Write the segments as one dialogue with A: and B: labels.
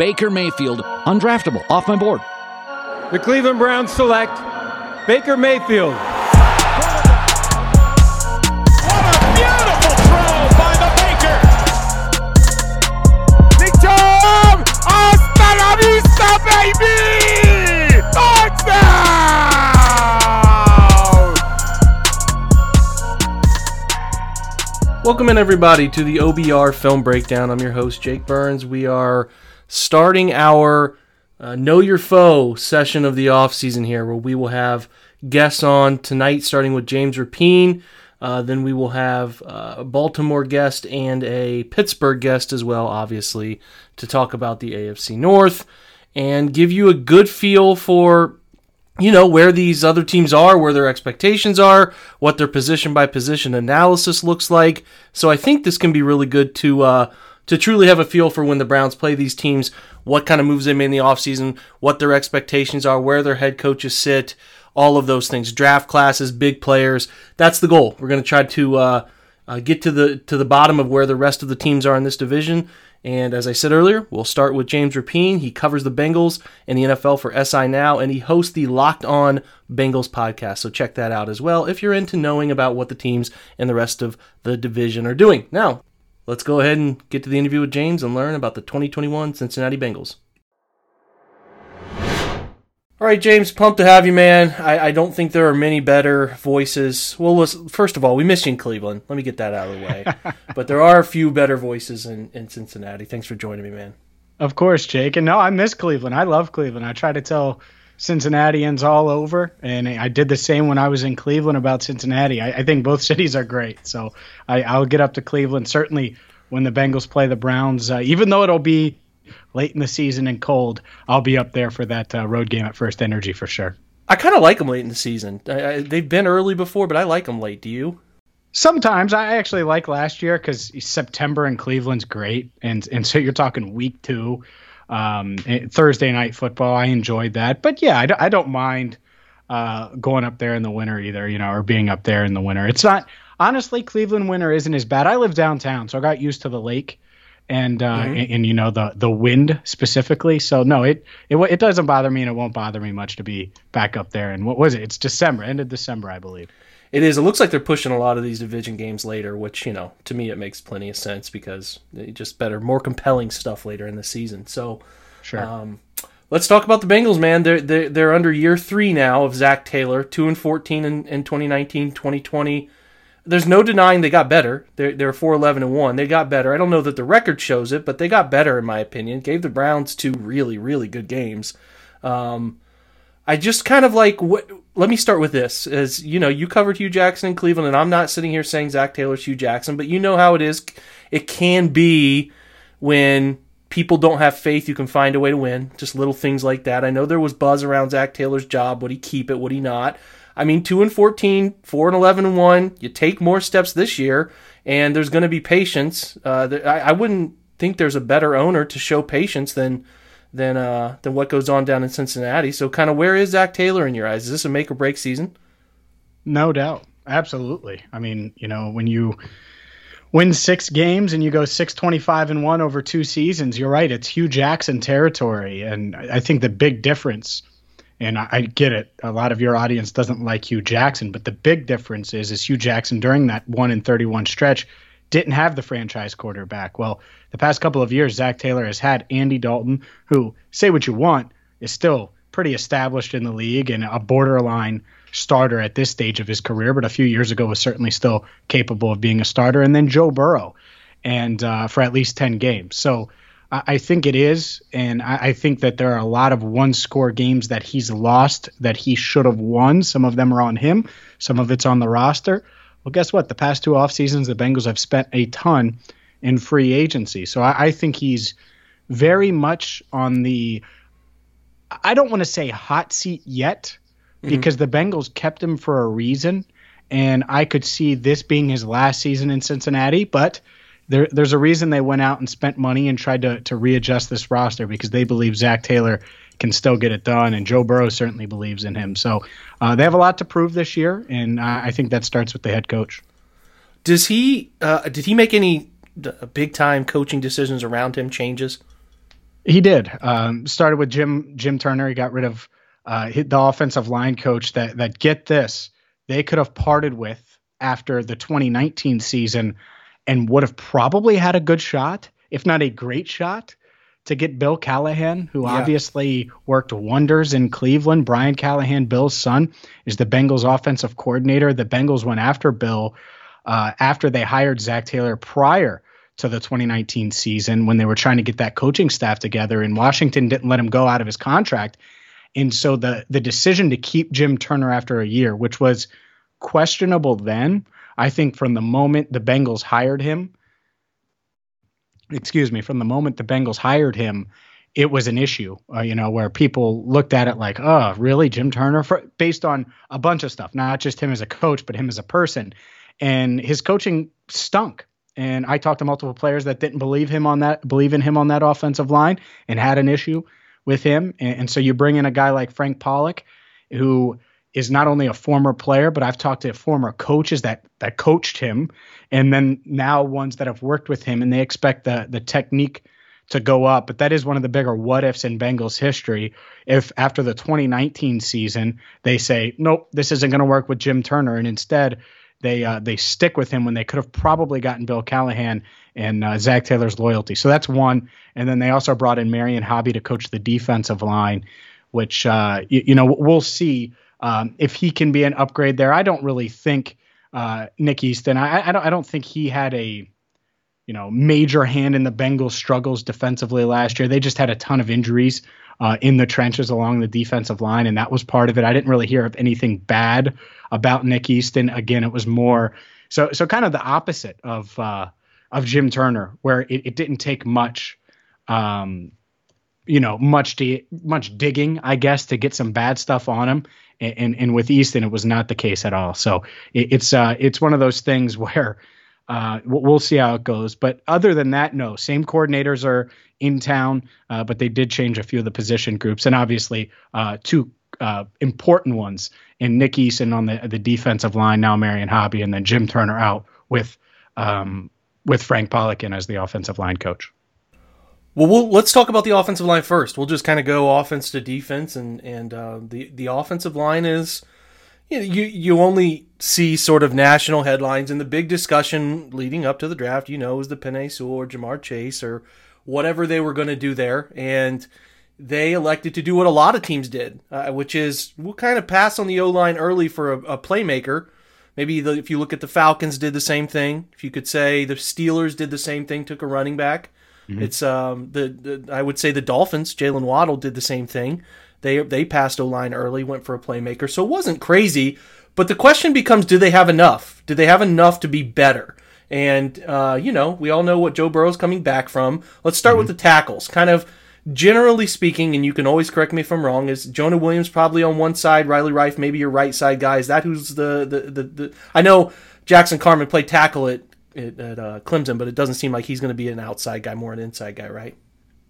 A: Baker Mayfield, undraftable, off my board.
B: The Cleveland Browns select Baker Mayfield. What a beautiful throw by the Bakers!
C: Victor Oscaravista, baby! Touchdown!
D: Welcome in, everybody, to the OBR Film Breakdown. I'm your host, Jake Burns. We are starting our uh, Know Your Foe session of the off season here, where we will have guests on tonight, starting with James Rapien. Uh, then we will have uh, a Baltimore guest and a Pittsburgh guest as well, obviously, to talk about the AFC North and give you a good feel for you know where these other teams are, where their expectations are, what their position by position analysis looks like. So I think this can be really good to uh, to truly have a feel for when the Browns play these teams, what kind of moves they made in the offseason, what their expectations are, where their head coaches sit, all of those things. Draft classes, big players. That's the goal. We're going to try to uh, uh, get to the to the bottom of where the rest of the teams are in this division and as I said earlier, we'll start with James Rapien. He covers the Bengals and the NFL for SI Now, and he hosts the Locked On Bengals podcast. So check that out as well if you're into knowing about what the teams and the rest of the division are doing. Now, let's go ahead and get to the interview with James and learn about the 2021 Cincinnati Bengals. All right, James, pumped to have you, man. I, I don't think there are many better voices. Well, listen, first of all, we miss you in Cleveland. Let me get that out of the way. but there are a few better voices in, in Cincinnati. Thanks for joining me, man.
E: Of course, Jake. And no, I miss Cleveland. I love Cleveland. I try to tell Cincinnatians all over, and I did the same when I was in Cleveland about Cincinnati. I, I think both cities are great. So I, will get up to Cleveland certainly when the Bengals play the Browns, uh, even though it'll be late in the season and cold, I'll be up there for that uh, road game at First Energy for sure.
D: I kind of like them late in the season. I, I, they've been early before, but I like them late. Do you?
E: Sometimes I actually like last year because September in Cleveland's great, and and so you're talking week two, um, eh, Thursday night football. I enjoyed that, but yeah, I, I don't mind uh, going up there in the winter either, you know, or being up there in the winter. It's not honestly Cleveland winter isn't as bad. I live downtown, so I got used to the lake and uh, mm-hmm. and, and, you know the the wind specifically. So no, it, it it doesn't bother me, and it won't bother me much to be back up there. And what was it? It's December, end of December, I believe.
D: It is. It looks like they're pushing a lot of these division games later, which you know to me it makes plenty of sense because just better, more compelling stuff later in the season. So,
E: sure. Um,
D: let's talk about the Bengals, man. They're, they're they're under year three now of Zac Taylor, two and fourteen in, in 2019, 2020 there's no denying they got better. They're they're four eleven and one. They got better. I don't know that the record shows it, but they got better in my opinion. Gave the Browns two really really good games. Um, I just kind of like. Let me start with this: as you know, you covered Hue Jackson in Cleveland, and I'm not sitting here saying Zac Taylor's Hue Jackson, but you know how it is. It can be when people don't have faith, you can find a way to win. Just little things like that. I know there was buzz around Zac Taylor's job. Would he keep it? Would he not? I mean, 2 and 14, 4 and 11 and 1. You take more steps this year, and there's going to be patience. Uh, I, I, wouldn't think there's a better owner to show patience than than uh, than what goes on down in Cincinnati. So, kind of, where is Zac Taylor in your eyes? Is this a make or break season?
E: No doubt, absolutely. I mean, you know, when you win six games and you go 625 and 1 over two seasons you're right it's Hue jackson territory and i think the big difference and I, get it. A lot of your audience doesn't like Hue Jackson, but the big difference is is Hue Jackson during that one in thirty one stretch didn't have the franchise quarterback. Well, the past couple of years, Zac Taylor has had Andy Dalton, who say what you want, is still pretty established in the league and a borderline starter at this stage of his career, but a few years ago was certainly still capable of being a starter. And then Joe Burrow, and uh, for at least ten games. So I think it is, and I think that there are a lot of one-score games that he's lost that he should have won. Some of them are on him, some of it's on the roster. Well, guess what? The past two off seasons, the Bengals have spent a ton in free agency, so I, I think he's very much on the. I don't want to say hot seat yet, mm-hmm. because the Bengals kept him for a reason, and I could see this being his last season in Cincinnati, but there, there's a reason they went out and spent money and tried to, to readjust this roster because they believe Zac Taylor can still get it done, and Joe Burrow certainly believes in him. So uh, they have a lot to prove this year, and I, I think that starts with the head coach.
D: Does he? Uh, did he make any big time coaching decisions around him changes?
E: He did. Um, started with Jim Jim Turner. He got rid of uh, the offensive line coach that that get this they could have parted with after the 2019 season and would have probably had a good shot, if not a great shot, to get Bill Callahan, who yeah. obviously worked wonders in Cleveland. Brian Callahan, Bill's son, is the Bengals offensive coordinator. The Bengals went after Bill uh, after they hired Zac Taylor prior to the 2019 season when they were trying to get that coaching staff together, and Washington didn't let him go out of his contract. And so the the decision to keep Jim Turner after a year, which was questionable then, I think from the moment the Bengals hired him, excuse me, from the moment the Bengals hired him, it was an issue, uh, you know, where people looked at it like, oh, really, Jim Turner, For, based on a bunch of stuff, not just him as a coach, but him as a person. And his coaching stunk. And I talked to multiple players that didn't believe him on that, believe in him on that offensive line, and had an issue with him. And, and so you bring in a guy like Frank Pollack, who is not only a former player, but I've talked to former coaches that that coached him, and then now ones that have worked with him, and they expect the the technique to go up. But that is one of the bigger what ifs in Bengals history. If after the 2019 season they say, nope, this isn't going to work with Jim Turner, and instead they uh, they stick with him when they could have probably gotten Bill Callahan and uh, Zac Taylor's loyalty. So that's one. And then they also brought in Marion Hobby to coach the defensive line, which uh, you know we'll see um, if he can be an upgrade there. I don't really think uh, Nick Eason. I, I don't. I don't think he had a you know major hand in the Bengals' struggles defensively last year. They just had a ton of injuries uh, in the trenches along the defensive line, and that was part of it. I didn't really hear of anything bad about Nick Eason. Again, it was more so so kind of the opposite of uh, of Jim Turner, where it, it didn't take much. Um, you know, much to, much digging, I guess, to get some bad stuff on him and and with Eason it was not the case at all. So it, it's uh it's one of those things where uh, we'll see how it goes. But other than that, no, same coordinators are in town, uh, but they did change a few of the position groups, and obviously uh, two uh, important ones in Nick Eason on the the defensive line, now Marion Hobby, and then Jim Turner out with um, with Frank Pollack as the offensive line coach.
D: Well, we'll let's talk about the offensive line first. We'll just kind of go offense to defense, and and uh, the the offensive line is you, know, you you only see sort of national headlines, and the big discussion leading up to the draft, you know, is the Penei Sewell or Ja'Marr Chase or whatever they were going to do there, and they elected to do what a lot of teams did, uh, which is we'll kind of pass on the O line early for a, a playmaker. Maybe the, if you look at the Falcons, did the same thing. If you could say the Steelers did the same thing, took a running back. Mm-hmm. It's um the, the I would say the Dolphins, Jaylen Waddle did the same thing. They they passed O line early, went for a playmaker, so it wasn't crazy. But the question becomes, do they have enough? Do they have enough to be better? And uh, you know, we all know what Joe Burrow's coming back from. Let's start mm-hmm. with the tackles. Kind of generally speaking, and you can always correct me if I'm wrong, is Jonah Williams probably on one side, Riley Reiff maybe your right side guy. Is that who's the the the, the I know Jackson Carman played tackle at at, at uh, Clemson, but it doesn't seem like he's going to be an outside guy, more an inside guy, right?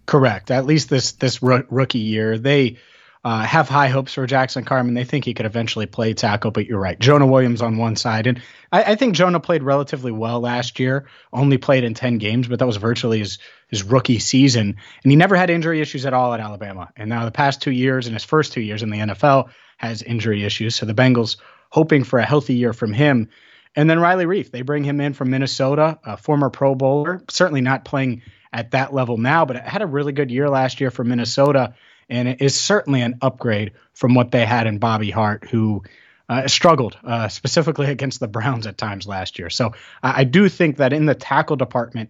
E: Correct. At least this this rookie year, they uh, have high hopes for Jackson Carman. They think he could eventually play tackle, but you're right. Jonah Williams on one side, and I, I, think Jonah played relatively well last year. Only played in ten games, but that was virtually his his rookie season, and he never had injury issues at all at Alabama. And now the past two years, and his first two years in the NFL, has injury issues. So the Bengals hoping for a healthy year from him. And then Riley Reiff, they bring him in from Minnesota, a former Pro Bowler, certainly not playing at that level now, but had a really good year last year for Minnesota, and it is certainly an upgrade from what they had in Bobby Hart, who uh, struggled uh, specifically against the Browns at times last year. So I, I, do think that in the tackle department,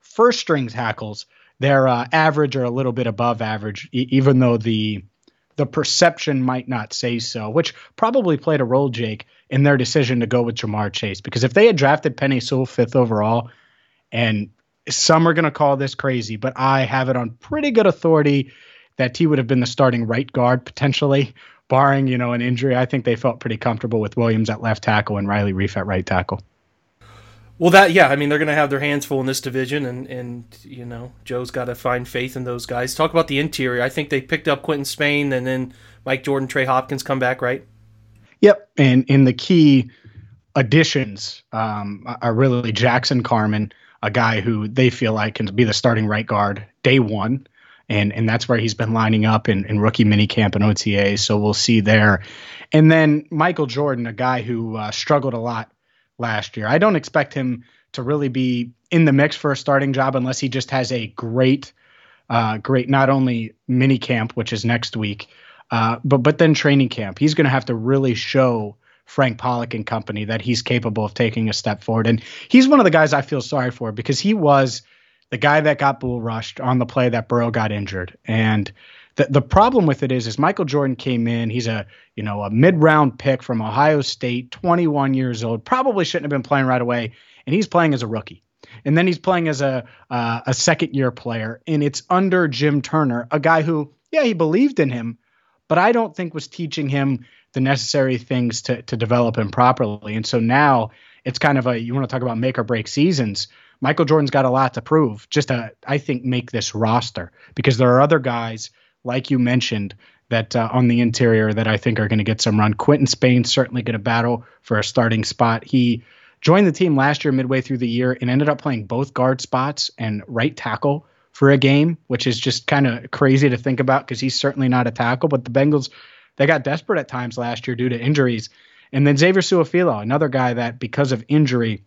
E: first string tackles, they're uh, average or a little bit above average, e- even though the the perception might not say so, which probably played a role, Jake, in their decision to go with Ja'Marr Chase. Because if they had drafted Penei Sewell fifth overall, and some are going to call this crazy, but I have it on pretty good authority that he would have been the starting right guard potentially, barring you know an injury. I think they felt pretty comfortable with Williams at left tackle and Riley Reiff at right tackle.
D: Well, that yeah, I mean they're going to have their hands full in this division, and and you know Joe's got to find faith in those guys. Talk about the interior. I think they picked up Quinton Spain, and then Mike Jordan, Trey Hopkins come back, right?
E: Yep, and in the key additions um, are really Jackson Carman, a guy who they feel like can be the starting right guard day one, and and that's where he's been lining up in, in rookie minicamp and OTA. So we'll see there. And then Michael Jordan, a guy who uh, struggled a lot last year. I don't expect him to really be in the mix for a starting job unless he just has a great, uh, great not only mini camp, which is next week, uh, but but then training camp. He's going to have to really show Frank Pollack and company that he's capable of taking a step forward. And he's one of the guys I feel sorry for because he was the guy that got bull rushed on the play that Burrow got injured. And the the problem with it is is Michael Jordan came in, he's a, you know, a mid-round pick from Ohio State, 21 years old, probably shouldn't have been playing right away, and he's playing as a rookie. And then he's playing as a uh, a second year player and it's under Jim Turner, a guy who yeah, he believed in him, but I don't think was teaching him the necessary things to to develop him properly. And so now it's kind of a you want to talk about make or break seasons Michael Jordan's got a lot to prove just to, I think, make this roster because there are other guys, like you mentioned, that uh, on the interior that I think are going to get some run. Quinton Spain certainly going to battle for a starting spot. He joined the team last year, midway through the year, and ended up playing both guard spots and right tackle for a game, which is just kind of crazy to think about because he's certainly not a tackle. But the Bengals, they got desperate at times last year due to injuries. And then Xavier Su'a-Filo, another guy that because of injury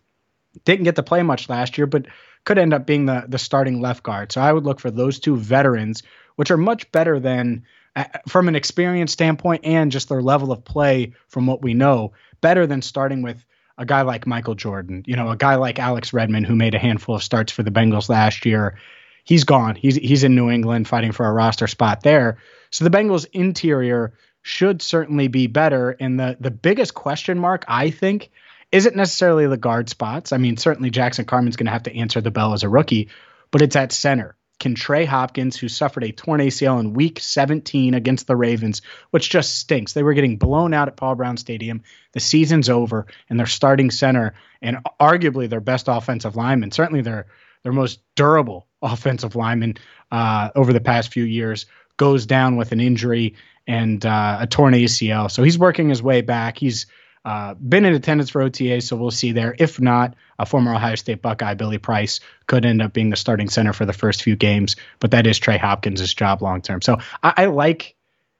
E: didn't get to play much last year, but could end up being the the starting left guard. So I would look for those two veterans, which are much better than uh, from an experience standpoint and just their level of play from what we know, better than starting with a guy like Michael Jordan, you know, a guy like Alex Redmond who made a handful of starts for the Bengals last year. He's gone. He's he's in New England fighting for a roster spot there. So the Bengals interior should certainly be better. And the the biggest question mark I think isn't necessarily the guard spots. I mean, certainly Jackson Carman's going to have to answer the bell as a rookie, but it's at center. Can Trey Hopkins, who suffered a torn ACL in week 17 against the Ravens, which just stinks. They were getting blown out at Paul Brown Stadium. The season's over, and their starting center and arguably their best offensive lineman, certainly their their most durable offensive lineman uh, over the past few years, goes down with an injury and uh, a torn ACL. So he's working his way back. He's uh, been in attendance for OTA, so we'll see there. If not, a former Ohio State Buckeye, Billy Price, could end up being the starting center for the first few games, but that is Trey Hopkins' job long term. So I, I like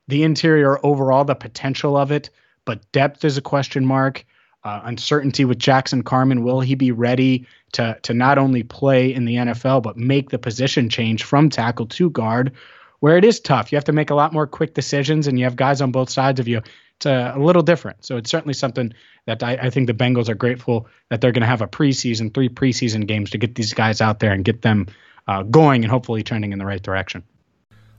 E: the interior overall, the potential of it, but depth is a question mark. Uh, uncertainty with Jackson Carman. Will he be ready to to not only play in the NFL but make the position change from tackle to guard, where it is tough? You have to make a lot more quick decisions, and you have guys on both sides of you it's a, a little different. So it's certainly something that I, I think the Bengals are grateful that they're going to have a preseason, three preseason games to get these guys out there and get them uh, going and hopefully turning in the right direction.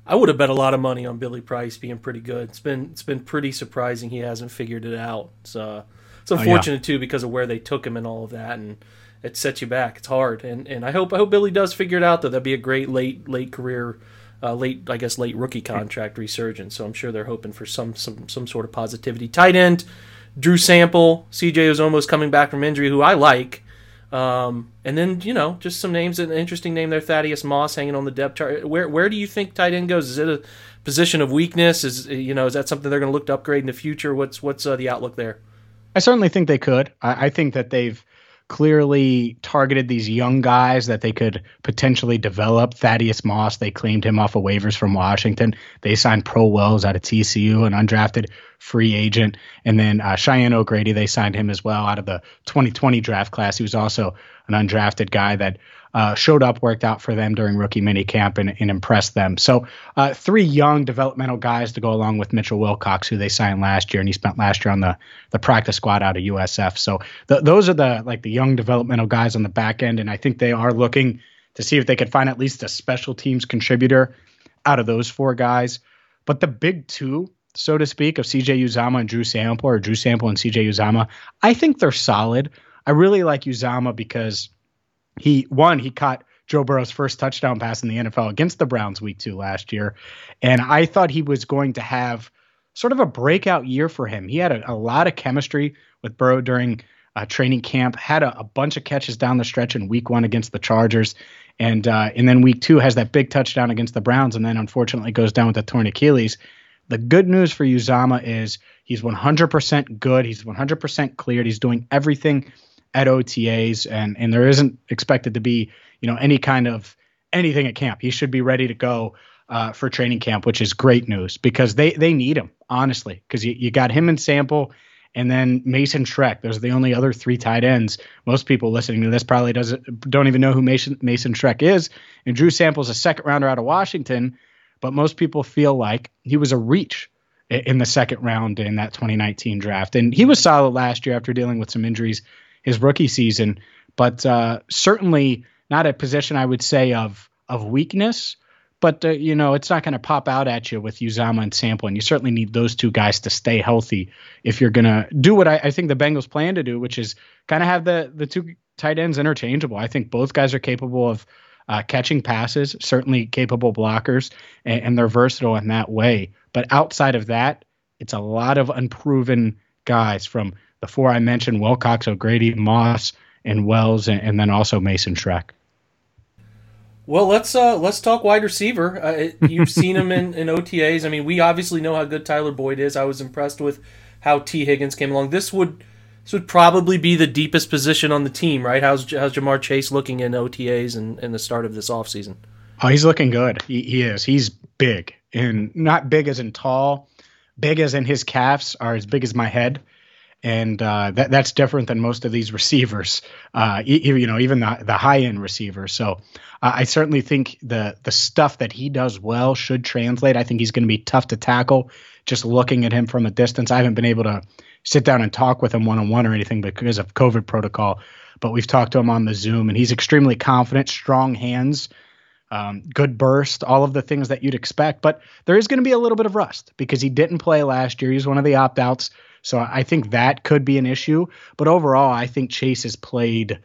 D: I would have bet a lot of money on Billy Price being pretty good. It's been it's been pretty surprising he hasn't figured it out. It's uh, it's unfortunate oh, yeah. too because of where they took him and all of that, and it sets you back. It's hard, and and I hope I hope Billy does figure it out though. That'd be a great late late career uh, late, I guess, late rookie contract resurgence. So I'm sure they're hoping for some some some sort of positivity. Tight end, Drew Sample, CJ Uzomah coming back from injury, who I like. Um, and then you know just some names. An interesting name there, Thaddeus Moss, hanging on the depth chart. Where where do you think tight end goes? Is it a position of weakness? Is you know is that something they're going to look to upgrade in the future? What's what's uh, the outlook there?
E: I certainly think they could. I, I think that they've clearly targeted these young guys that they could potentially develop. Thaddeus Moss, they claimed him off of waivers from Washington. They signed Pro Wells out of TCU, an undrafted free agent. And then uh, Cheyenne O'Grady, they signed him as well out of the 2020 draft class. He was also an undrafted guy that uh, showed up, worked out for them during rookie minicamp, and, and impressed them. So, uh, three young developmental guys to go along with Mitchell Wilcox, who they signed last year, and he spent last year on the the practice squad out of USF. So, those are the like the young developmental guys on the back end, and I think they are looking to see if they could find at least a special teams contributor out of those four guys. But the big two, so to speak, of CJ Uzomah and Drew Sample, or Drew Sample and CJ Uzomah, I think they're solid. I really like Uzomah because he one he caught Joe Burrow's first touchdown pass in the NFL against the Browns week 2 last year and I thought he was going to have sort of a breakout year for him. He had a, a lot of chemistry with Burrow during uh, training camp, had a, a, bunch of catches down the stretch in week 1 against the Chargers and uh, and then week 2 has that big touchdown against the Browns and then unfortunately goes down with a torn Achilles. The good news for Uzomah is he's 100% good. He's 100% cleared. He's doing everything at OTAs, and and there isn't expected to be you know any kind of anything at camp. He should be ready to go. uh, for training camp, which is great news because they they need him honestly because you, you got him in Sample and then Mason Schreck. Those are the only other three tight ends. Most people listening to this probably doesn't don't even know who Mason Mason Schreck is. And Drew Sample's a second rounder out of Washington, but most people feel like he was a reach in the second round in that 2019 draft. And he was solid last year after dealing with some injuries his rookie season, but uh, certainly not a position I would say of of weakness but uh, you know it's not going to pop out at you with Uzomah and Sample, and you certainly need those two guys to stay healthy if you're going to do what I, I, think the Bengals plan to do, which is kind of have the the two tight ends interchangeable. I think both guys are capable of uh, catching passes, certainly capable blockers, and, and they're versatile in that way. But outside of that, it's a lot of unproven guys from the four I mentioned: Wilcox, O'Grady, Moss, and Wells, and, and then also Mason Schreck.
D: Well, let's uh, let's talk wide receiver. Uh, you've seen him in, in OTAs. I mean, we obviously know how good Tyler Boyd is. I was impressed with how Tee Higgins came along. This would this would probably be the deepest position on the team, right? How's how's Ja'Marr Chase looking in OTAs and, in the start of this offseason?
E: Oh, he's looking good. He, he is. He's big and not big as in tall, big as in his calves are as big as my head and uh, that that's different than most of these receivers. Uh, you, you know, even the the high end receivers. So uh, I certainly think the the stuff that he does well should translate. I think he's going to be tough to tackle. Just looking at him from a distance, I haven't been able to sit down and talk with him one on one or anything because of COVID protocol. But we've talked to him on the Zoom, and he's extremely confident, strong hands. Um, good burst, all of the things that you'd expect. But there is going to be a little bit of rust because he didn't play last year. He's one of the opt outs. So I think that could be an issue. But overall, I think Chase has played,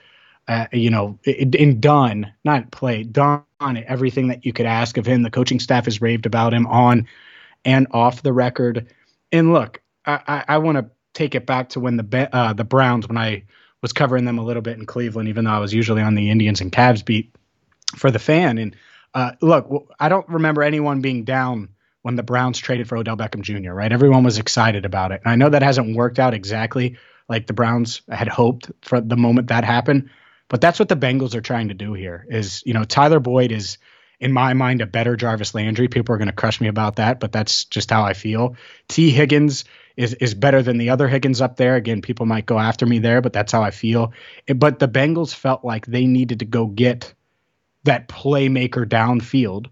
E: uh, you know, and done, not played, done everything that you could ask of him. The coaching staff has raved about him on and off the record. And look, I, I, I want to take it back to when the uh, the Browns, when I was covering them a little bit in Cleveland, even though I was usually on the Indians and Cavs beat for the fan. And uh, look, I don't remember anyone being down when the Browns traded for Odell Beckham Jr., right? Everyone was excited about it. And I know that hasn't worked out exactly like the Browns had hoped for the moment that happened, but that's what the Bengals are trying to do here is, you know, Tyler Boyd is in my mind a better Jarvis Landry. People are going to crush me about that, but that's just how I feel. Tee Higgins is is better than the other Higgins up there. Again, people might go after me there, but that's how I feel. But the Bengals felt like they needed to go get that playmaker downfield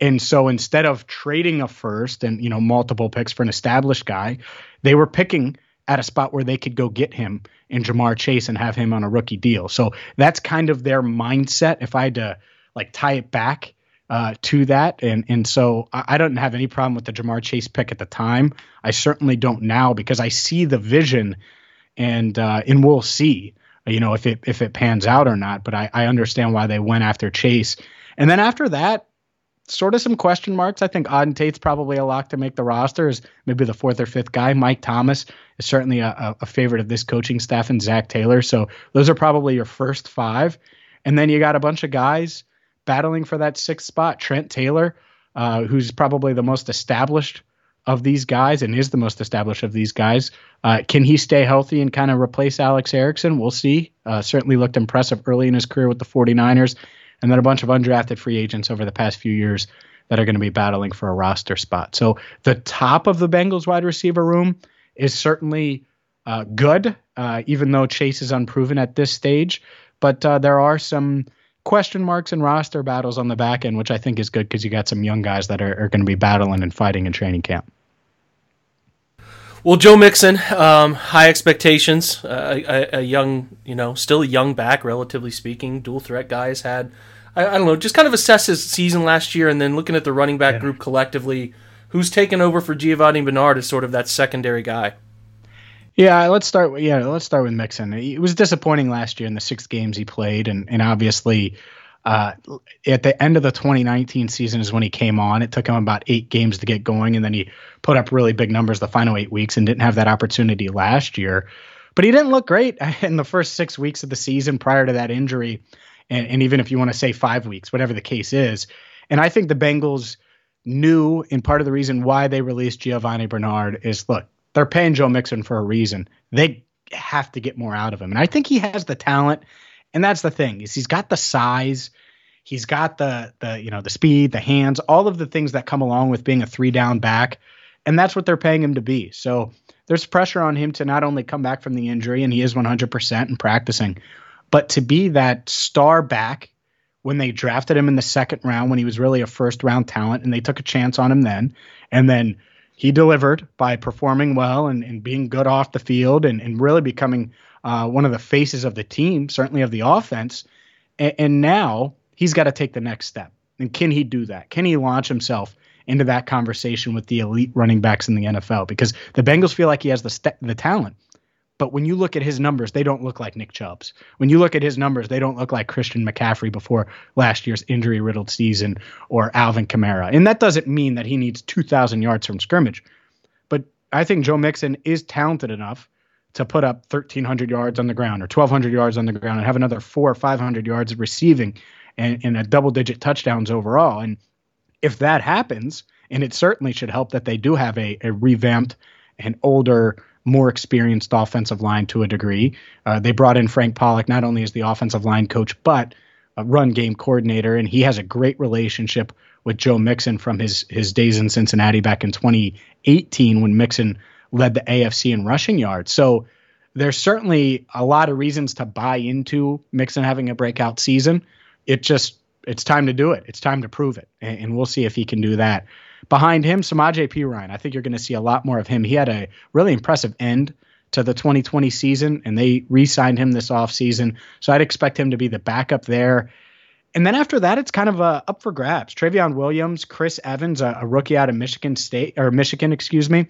E: and so instead of trading a first and you know multiple picks for an established guy, they were picking at a spot where they could go get him in Ja'Marr Chase and have him on a rookie deal. So that's kind of their mindset. If I had to like tie it back uh, to that, and and so I, I don't have any problem with the Ja'Marr Chase pick at the time. I certainly don't now because I see the vision, and uh, and we'll see, you know, if it if it pans out or not. But I, I understand why they went after Chase, and then after that, sort of some question marks. I think Auden Tate's probably a lock to make the roster as maybe the fourth or fifth guy. Mike Thomas is certainly a, a favorite of this coaching staff and Zac Taylor. So those are probably your first five. And then you got a bunch of guys battling for that sixth spot. Trent Taylor, uh, who's probably the most established of these guys and is the most established of these guys. Uh, can he stay healthy and kind of replace Alex Erickson? We'll see. Uh, certainly looked impressive early in his career with the 49ers and then a bunch of undrafted free agents over the past few years that are going to be battling for a roster spot. So the top of the Bengals wide receiver room is certainly uh, good, uh, even though Chase is unproven at this stage. But uh, there are some question marks and roster battles on the back end, which I think is good because you got some young guys that are, are going to be battling and fighting in training camp.
D: Well, Joe Mixon, um, high expectations. Uh, a, a, young, you know, still a young back, relatively speaking. Dual threat guys had I, I, don't know, just kind of assess his season last year, and then looking at the running back yeah. group collectively, who's taken over for Giovani Bernard as sort of that secondary guy.
E: Yeah, let's start. With, yeah, let's start with Mixon. It was disappointing last year in the six games he played, and and obviously. Uh, at the end of the 2019 season is when he came on. It took him about eight games to get going, and then he put up really big numbers the final eight weeks and didn't have that opportunity last year. But he didn't look great in the first six weeks of the season prior to that injury and, and even if you want to say five weeks, whatever the case is. And I think the Bengals knew, and part of the reason why they released Giovani Bernard is look, they're paying Joe Mixon for a reason. They have to get more out of him. And I think he has the talent. And that's the thing is he's got the size. He's got the the you know the speed, the hands, all of the things that come along with being a three down back, and that's what they're paying him to be. So there's pressure on him to not only come back from the injury, and he is 100% in practicing, but to be that star back when they drafted him in the second round when he was really a first round talent, and they took a chance on him then, and then he delivered by performing well and, and being good off the field and, and really becoming uh, one of the faces of the team, certainly of the offense. And, and now he's got to take the next step. And can he do that? Can he launch himself into that conversation with the elite running backs in the NFL? Because the Bengals feel like he has the st- the talent. But when you look at his numbers, they don't look like Nick Chubb's. When you look at his numbers, they don't look like Christian McCaffrey before last year's injury riddled season or Alvin Kamara. And that doesn't mean that he needs 2,000 yards from scrimmage. But I think Joe Mixon is talented enough to put up 1,300 yards on the ground or 1,200 yards on the ground and have another four or 500 yards of receiving and, and a double digit touchdowns overall. And if that happens, and it certainly should help that they do have a, a revamped and older more experienced offensive line to a degree. Uh, they brought in Frank Pollack not only as the offensive line coach, but a run game coordinator, and he has a great relationship with Joe Mixon from his his days in Cincinnati back in 2018 when Mixon led the AFC in rushing yards. So there's certainly a lot of reasons to buy into Mixon having a breakout season. It just it's time to do it. It's time to prove it, and, and we'll see if he can do that. Behind him, Samaj P. Ryan. I think you're going to see a lot more of him. He had a really impressive end to the 2020 season, and they re signed him this offseason. So I'd expect him to be the backup there. And then after that, it's kind of uh, up for grabs. Trayveon Williams, Chris Evans, a, a, rookie out of Michigan State or Michigan, excuse me,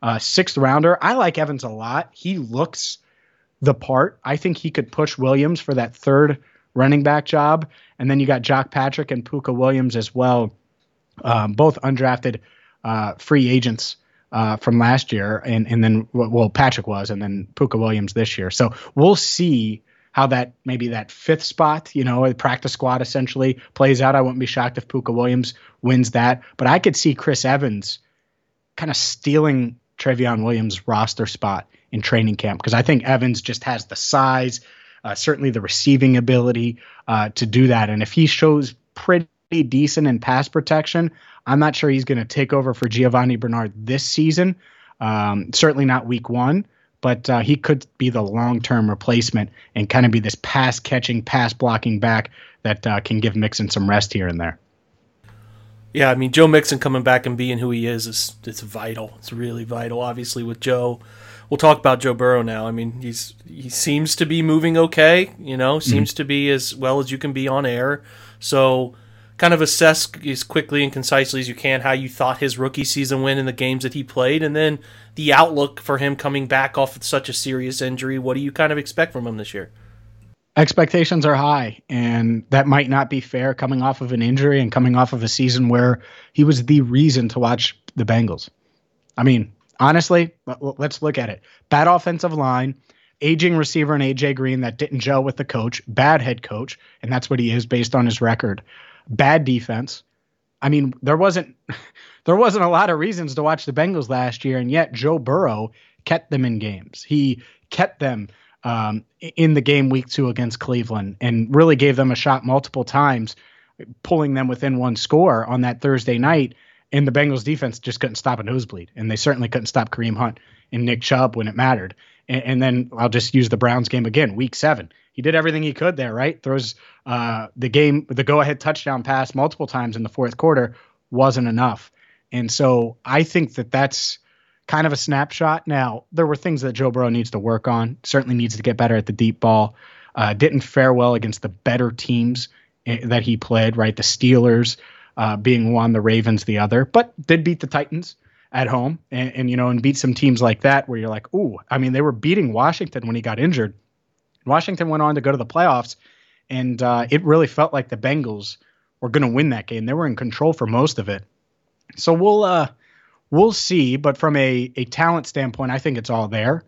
E: uh, sixth rounder. I like Evans a lot. He looks the part. I think he could push Williams for that third running back job. And then you got Jacques Patrick and Pooka Williams as well um, both undrafted uh, free agents uh, from last year, and and then well Patrick was, and then Pooka Williams this year. So we'll see how that maybe that fifth spot, you know, a practice squad essentially plays out. I wouldn't be shocked if Pooka Williams wins that, but I could see Chris Evans kind of stealing Trayveon Williams' roster spot in training camp because I think Evans just has the size, uh, certainly the receiving ability uh, to do that, and if he shows pretty decent in pass protection. I'm not sure he's going to take over for Giovani Bernard this season. Um, certainly not week one, but uh, he could be the long term replacement and kind of be this pass catching, pass blocking back that uh, can give Mixon some rest here and there.
D: Yeah, I mean Joe Mixon coming back and being who he is is it's vital. It's really vital. Obviously, with Joe, we'll talk about Joe Burrow now. I mean, he's he seems to be moving okay. You know, seems mm-hmm. to be as well as you can be on air. So kind of assess as quickly and concisely as you can how you thought his rookie season went in the games that he played, and then the outlook for him coming back off of such a serious injury. What do you kind of expect from him this year?
E: Expectations are high, and that might not be fair coming off of an injury and coming off of a season where he was the reason to watch the Bengals. I mean, honestly, let's look at it. Bad offensive line, aging receiver and AJ Green that didn't gel with the coach, bad head coach, and that's what he is based on his record bad defense. I mean, there wasn't there wasn't a lot of reasons to watch the Bengals last year, and yet Joe Burrow kept them in games. He kept them um, in the game week two against Cleveland, and really gave them a shot multiple times, pulling them within one score on that Thursday night. And the Bengals defense just couldn't stop a nosebleed, and they certainly couldn't stop Kareem Hunt and Nick Chubb when it mattered. And, and then I'll just use the Browns game again, week seven he did everything he could there, right? Throws uh, the game, the go ahead touchdown pass multiple times in the fourth quarter wasn't enough. And so I think that that's kind of a snapshot. Now, there were things that Joe Burrow needs to work on, certainly needs to get better at the deep ball. Uh, didn't fare well against the better teams eh, that he played, right? The Steelers uh, being one, the Ravens the other, but did beat the Titans at home and, and, you know, and beat some teams like that where you're like, ooh, I mean, they were beating Washington when he got injured. Washington went on to go to the playoffs, and uh, it really felt like the Bengals were going to win that game. They were in control for most of it. So we'll uh, we'll see. But from a a talent standpoint, I think it's all there.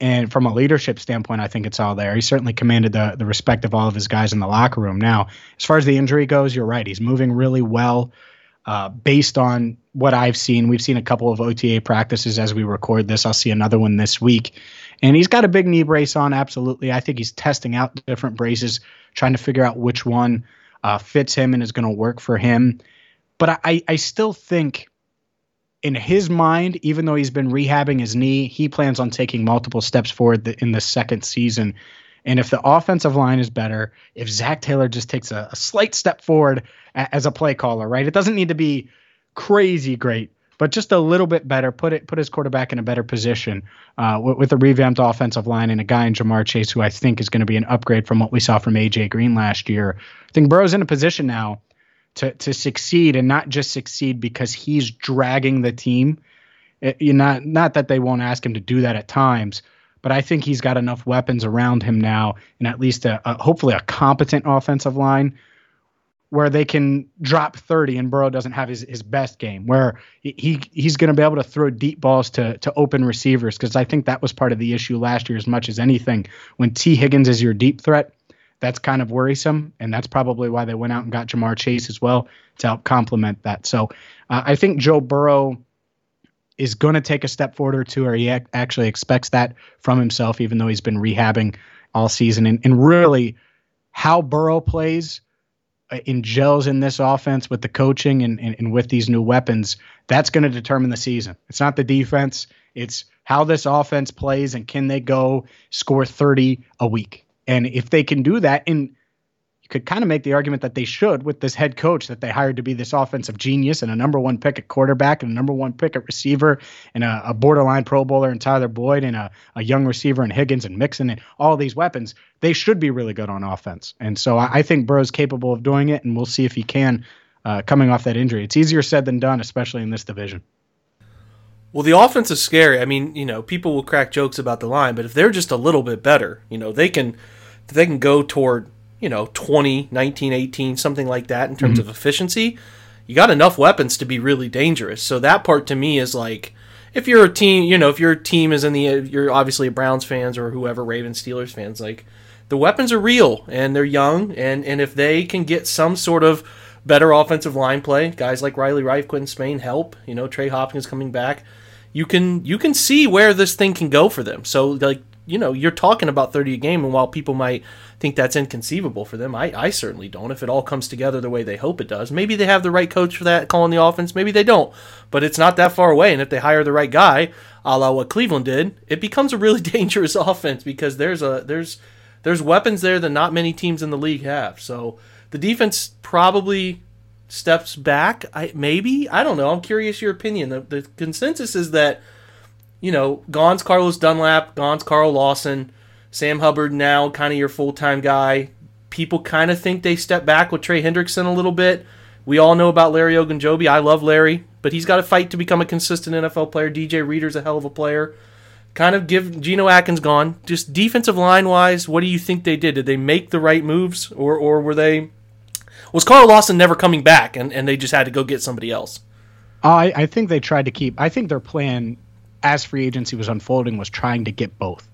E: And from a leadership standpoint, I think it's all there. He certainly commanded the the respect of all of his guys in the locker room. Now, as far as the injury goes, you're right. He's moving really well. Uh, based on what I've seen, we've seen a couple of OTA practices as we record this. I'll see another one this week. And he's got a big knee brace on, absolutely. I think he's testing out different braces, trying to figure out which one uh, fits him and is going to work for him. But I, I still think in his mind, even though he's been rehabbing his knee, he plans on taking multiple steps forward in the second season. And if the offensive line is better, if Zac Taylor just takes a, a slight step forward a, as a play caller, right? It doesn't need to be crazy great, but just a little bit better. Put it put his quarterback in a better position uh, with, with, a revamped offensive line and a guy in Ja'Marr Chase who I think is going to be an upgrade from what we saw from AJ Green last year. I think Burrow's in a position now to to succeed and not just succeed because he's dragging the team. It, you not not that they won't ask him to do that at times, but I think he's got enough weapons around him now, and at least a, a hopefully a competent offensive line where they can drop 30 and Burrow doesn't have his, his best game, where he he's going to be able to throw deep balls to to open receivers because I think that was part of the issue last year as much as anything. When Tee Higgins is your deep threat, that's kind of worrisome, and that's probably why they went out and got Ja'Marr Chase as well to help complement that. So uh, I think Joe Burrow is going to take a step forward or two, or he ac- actually expects that from himself, even though he's been rehabbing all season. And, and really, how Burrow plays uh, in gels in this offense with the coaching and, and, and with these new weapons, that's going to determine the season. It's not the defense, it's how this offense plays and can they go score 30 a week. And if they can do that, and could kind of make the argument that they should with this head coach that they hired to be this offensive genius and a number one pick at quarterback and a number one pick at receiver and a, a borderline Pro Bowler in Tyler Boyd and a, a young receiver in Higgins and Mixon and all these weapons, they should be really good on offense. And so I, I think Burrow's capable of doing it, and we'll see if he can uh, coming off that injury. It's easier said than done, especially in this division.
D: Well, the offense is scary. I mean, you know, people will crack jokes about the line, but if they're just a little bit better, you know, they can they can go toward, you know, 20, 19, 18, something like that in terms mm-hmm. of efficiency. You got enough weapons to be really dangerous. So that part to me is like if you're a team, you know, if your team is in the you're obviously a Browns fans or whoever Ravens Steelers fans like the weapons are real and they're young and and if they can get some sort of better offensive line play, guys like Riley Reiff, Quinton Spain help, you know, Trey Hopkins coming back you can you can see where this thing can go for them. So like you know you're talking about 30 a game, and while people might think that's inconceivable for them, I, I certainly don't. If it all comes together the way they hope it does, maybe they have the right coach for that, calling the offense. Maybe they don't, but it's not that far away. And if they hire the right guy, a la what Cleveland did, it becomes a really dangerous offense because there's a there's there's weapons there that not many teams in the league have. So the defense probably steps back. I maybe I don't know. I'm curious your opinion. The, the consensus is that you know Gaugne's Carlos Dunlap, Gaugne's Carl Lawson, Sam Hubbard now kind of your full time guy. People kind of think they step back with Trey Hendrickson a little bit. We all know about Larry Ogunjobi. I love Larry, but he's got to fight to become a consistent NFL player. DJ Reader's a hell of a player. Kind of give Geno Atkins gone. Just defensive line wise, what do you think they did? Did they make the right moves, or or were they was Carl Lawson never coming back, and, and they just had to go get somebody else?
E: I, I think they tried to keep. I think their plan, as free agency was unfolding, was trying to get both.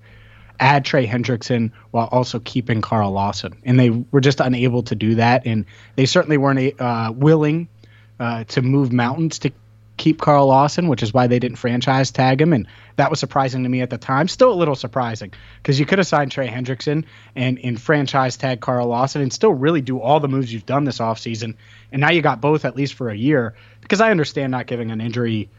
E: Add Trey Hendrickson while also keeping Carl Lawson, and they were just unable to do that. And they certainly weren't uh, willing uh, to move mountains to keep Carl Lawson, which is why they didn't franchise tag him. And that was surprising to me at the time. Still a little surprising because you could have signed Trey Hendrickson and, and franchise tag Carl Lawson and still really do all the moves you've done this offseason. And now you got both at least for a year because I understand not giving an injury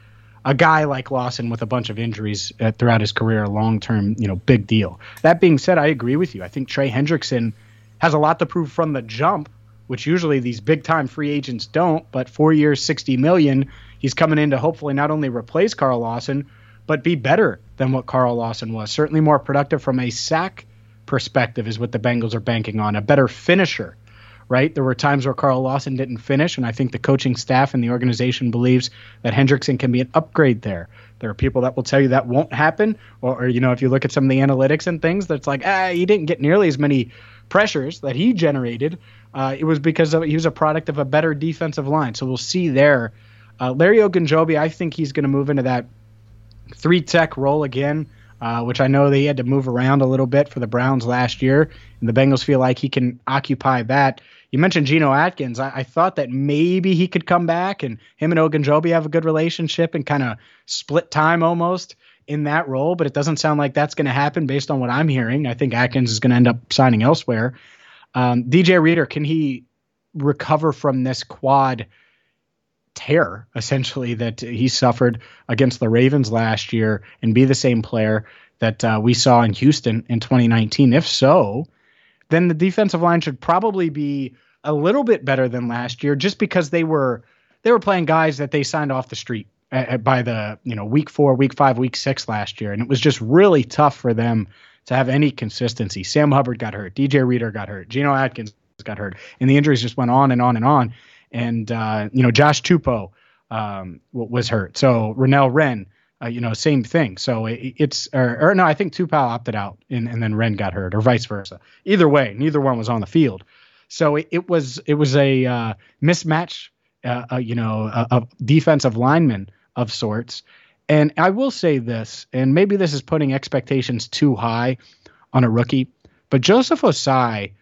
E: a guy like Lawson with a bunch of injuries uh, throughout his career, a long term, you know, big deal. That being said, I agree with you. I think Trey Hendrickson has a lot to prove from the jump, which usually these big time free agents don't. But four years, sixty million he's coming in to hopefully not only replace Carl Lawson, but be better than what Carl Lawson was. Certainly more productive from a sack perspective is what the Bengals are banking on. A better finisher, right? There were times where Carl Lawson didn't finish, and I think the coaching staff and the organization believes that Hendrickson can be an upgrade there. There are people that will tell you that won't happen, or, or you know, if you look at some of the analytics and things, that's like, ah, he didn't get nearly as many pressures that he generated. Uh, it was because of, he was a product of a better defensive line. So we'll see there uh, Larry Ogunjobi, I think he's going to move into that three tech role again, uh, which I know they had to move around a little bit for the Browns last year, and the Bengals feel like he can occupy that. You mentioned Geno Atkins. I, I thought that maybe he could come back, and him and Ogunjobi have a good relationship and kind of split time almost in that role, but it doesn't sound like that's going to happen based on what I'm hearing. I think Atkins is going to end up signing elsewhere. Um, DJ Reader, can he recover from this quad tear essentially that he suffered against the Ravens last year and be the same player that uh, we saw in Houston in 2019? If so, then the defensive line should probably be a little bit better than last year just because they were they were playing guys that they signed off the street by the you know week 4, week 5, week 6 last year. And it was just really tough for them to have any consistency. Sam Hubbard got hurt, DJ Reader got hurt, Geno Atkins got hurt, and the injuries just went on and on and on. And uh, you know, Josh Tupou um, was hurt, so Renell Wren, uh, you know, same thing. So it, it's or, or, no, I think Tupou opted out, and, and then Wren got hurt, or vice versa. Either way, neither one was on the field. So it, it was it was a uh, mismatch, uh, uh, you know, a, a defensive lineman of sorts. And I will say this, and maybe this is putting expectations too high on a rookie, but Joseph Ossai,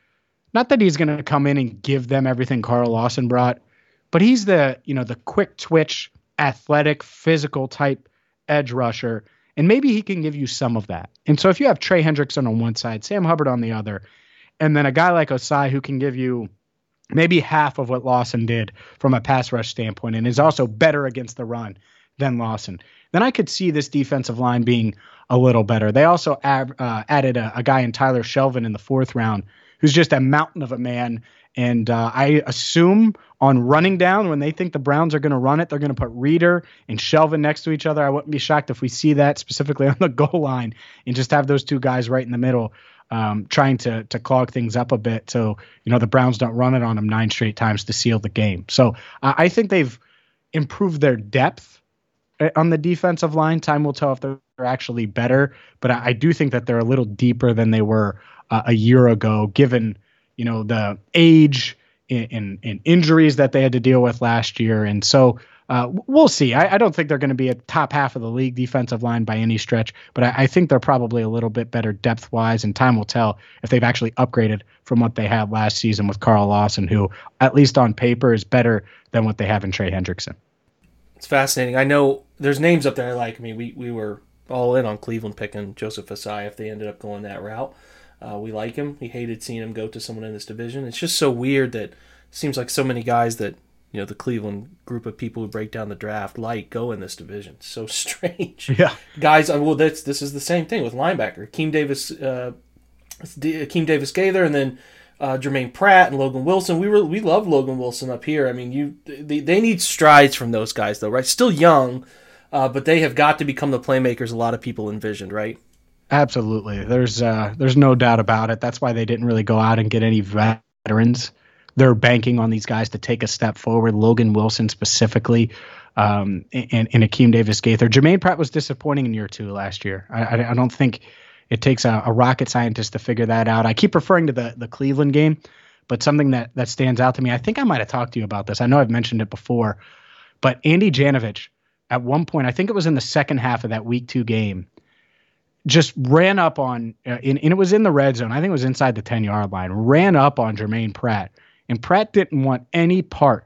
E: not that he's going to come in and give them everything Carl Lawson brought, but he's the you know the quick twitch, athletic, physical type edge rusher, and maybe he can give you some of that. And so if you have Trey Hendrickson on one side, Sam Hubbard on the other, and then a guy like Ossai who can give you maybe half of what Lawson did from a pass rush standpoint, and is also better against the run than Lawson, then I could see this defensive line being a little better. They also ab- uh, added a, a guy in Tyler Shelvin in the fourth round who's just a mountain of a man. And uh, I assume on running down, when they think the Browns are going to run it, they're going to put Reader and Shelvin next to each other. I wouldn't be shocked if we see that specifically on the goal line and just have those two guys right in the middle, um, trying to to clog things up a bit. So you know the Browns don't run it on them nine straight times to seal the game. So uh, I think they've improved their depth uh, on the defensive line. Time will tell if they're actually better, but I, I do think that they're a little deeper than they were uh, a year ago, given you know the age and, injuries that they had to deal with last year, and so. Uh, we'll see. I, I, don't think they're going to be a top half of the league defensive line by any stretch, but I, I think they're probably a little bit better depth wise, and time will tell if they've actually upgraded from what they had last season with Carl Lawson, who, at least on paper, is better than what they have in Trey Hendrickson.
D: It's fascinating. I know there's names up there I like I mean, we, we were all in on Cleveland picking Joseph Ossai if they ended up going that route. Uh, we like him. We hated seeing him go to someone in this division. It's just so weird that it seems like so many guys that you know the Cleveland group of people who break down the draft like go in this division. It's so strange.
E: Yeah,
D: guys. Uh, well, that's this is the same thing with linebacker. Keem Davis, uh, Keem Davis Gaither, and then uh, Jermaine Pratt and Logan Wilson. We were we love Logan Wilson up here. I mean, you they, they need strides from those guys though, right? Still young, uh, but they have got to become the playmakers a lot of people envisioned, right?
E: Absolutely. There's uh, there's no doubt about it. That's why they didn't really go out and get any veterans. They're banking on these guys to take a step forward. Logan Wilson specifically, um, and, and Akeem Davis Gaither. Jermaine Pratt was disappointing in year two last year. I, I, I don't think it takes a, a, rocket scientist to figure that out. I keep referring to the the Cleveland game, but something that that stands out to me. I think I might have talked to you about this. I know I've mentioned it before, but Andy Janovich at one point, I think it was in the second half of that week two game just ran up on, uh, and, and, it was in the red zone. I think it was inside the 10 yard line, ran up on Jermaine Pratt. And Pratt didn't want any part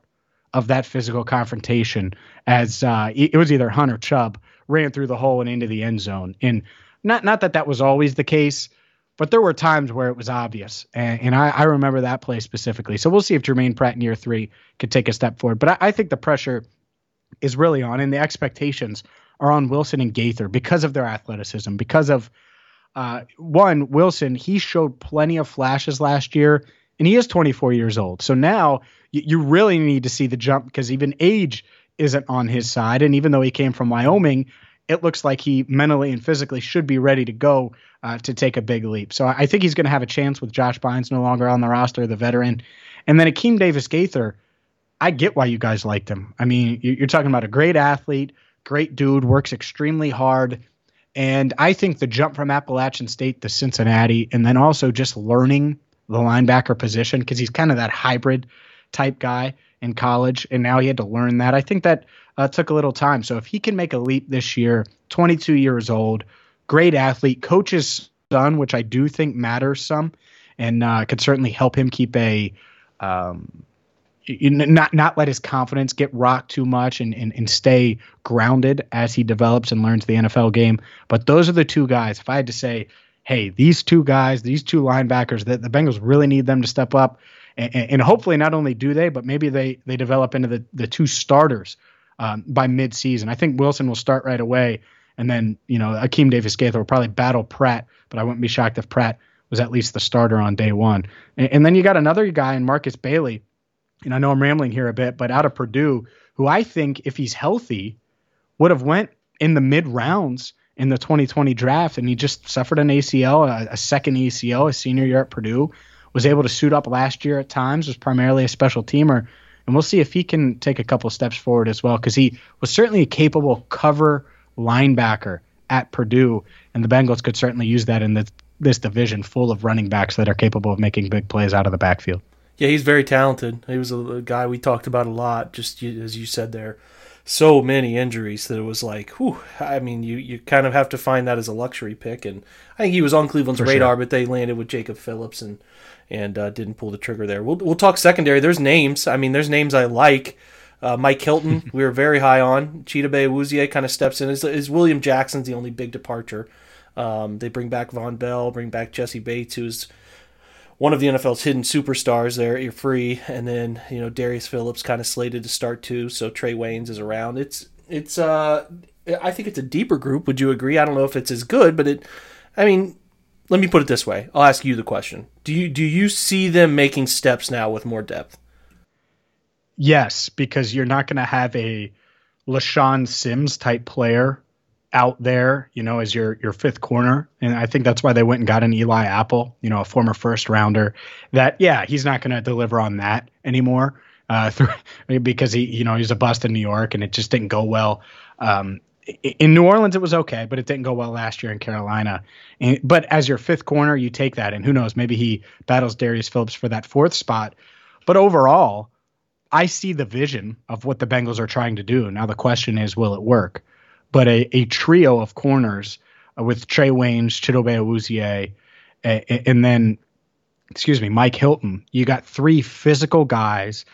E: of that physical confrontation as uh, it was either Hunter Chubb ran through the hole and into the end zone. And not, not that that was always the case, but there were times where it was obvious. And, and I, I, remember that play specifically. So we'll see if Jermaine Pratt in year three could take a step forward. But I, I think the pressure is really on, and the expectations are on Wilson and Gaither because of their athleticism, because of uh, one, Wilson, he showed plenty of flashes last year, and he is 24 years old. So now you, you really need to see the jump because even age isn't on his side. And even though he came from Wyoming, it looks like he mentally and physically should be ready to go uh, to take a big leap. So I think he's going to have a chance with Josh Bynes no longer on the roster, the veteran. And then Akeem Davis Gaither, I get why you guys liked him. I mean, you're talking about a great athlete Great dude, works extremely hard. And I think the jump from Appalachian State to Cincinnati, and then also just learning the linebacker position, because he's kind of that hybrid type guy in college, and now he had to learn that. I think that uh, took a little time. So if he can make a leap this year, 22 years old, great athlete, coach's son, which I do think matters some, and uh, could certainly help him keep a um, not not let his confidence get rocked too much and, and and stay grounded as he develops and learns the NFL game. But those are the two guys. If I had to say, hey, these two guys, these two linebackers, that the Bengals really need them to step up. and, and hopefully not only do they, but maybe they they develop into the the two starters um, by midseason. I think Wilson will start right away, and then you know Akeem Davis Gaither will probably battle Pratt, but I wouldn't be shocked if Pratt was at least the starter on day one. And, and then you got another guy in Marcus Bailey, and I know I'm rambling here a bit, but out of Purdue, who I think if he's healthy would have went in the mid rounds in the 2020 draft, and he just suffered an ACL, a, a second ACL, a senior year at Purdue. Was able to suit up last year at times. Was primarily a special teamer, and we'll see if he can take a couple steps forward as well because he was certainly a capable cover linebacker at Purdue, and the Bengals could certainly use that in the, this division full of running backs that are capable of making big plays out of the backfield.
D: Yeah, he's very talented. He was a, a guy we talked about a lot, just as you said there. So many injuries that it was like, whew, I mean, you, you kind of have to find that as a luxury pick. And I think he was on Cleveland's For radar, sure. but they landed with Jacob Phillips and and uh, didn't pull the trigger there. We'll, we'll talk secondary. There's names. I mean, there's names I like. Uh, Mike Hilton, we were very high on. Chidobe Awuzie kind of steps in. Is, is William Jackson's the only big departure? Um, they bring back Vonn Bell, bring back Jessie Bates, who's one of the NFL's hidden superstars there. You're free, and then you know Darius Phillips kind of slated to start too. So Trae Waynes is around. It's it's uh I think it's a deeper group. Would you agree? I don't know if it's as good, but it. I mean, let me put it this way. I'll ask you the question. Do you do you see them making steps now with more depth?
E: Yes, because you're not going to have a LeShaun Sims type player out there, you know, as your your fifth corner, and I think that's why they went and got an Eli Apple, you know, a former first rounder. That yeah, he's not going to deliver on that anymore, uh, through, because he you know he's a bust in New York, and it just didn't go well. Um, in New Orleans, it was okay, but it didn't go well last year in Carolina. And, but as your fifth corner, you take that, and who knows, maybe he battles Darius Phillips for that fourth spot. But overall, I see the vision of what the Bengals are trying to do. Now the question is, will it work? But a, a trio of corners uh, with Trae Waynes, Chidobe Awuzie, uh, and then, excuse me, Mike Hilton. You got three physical guys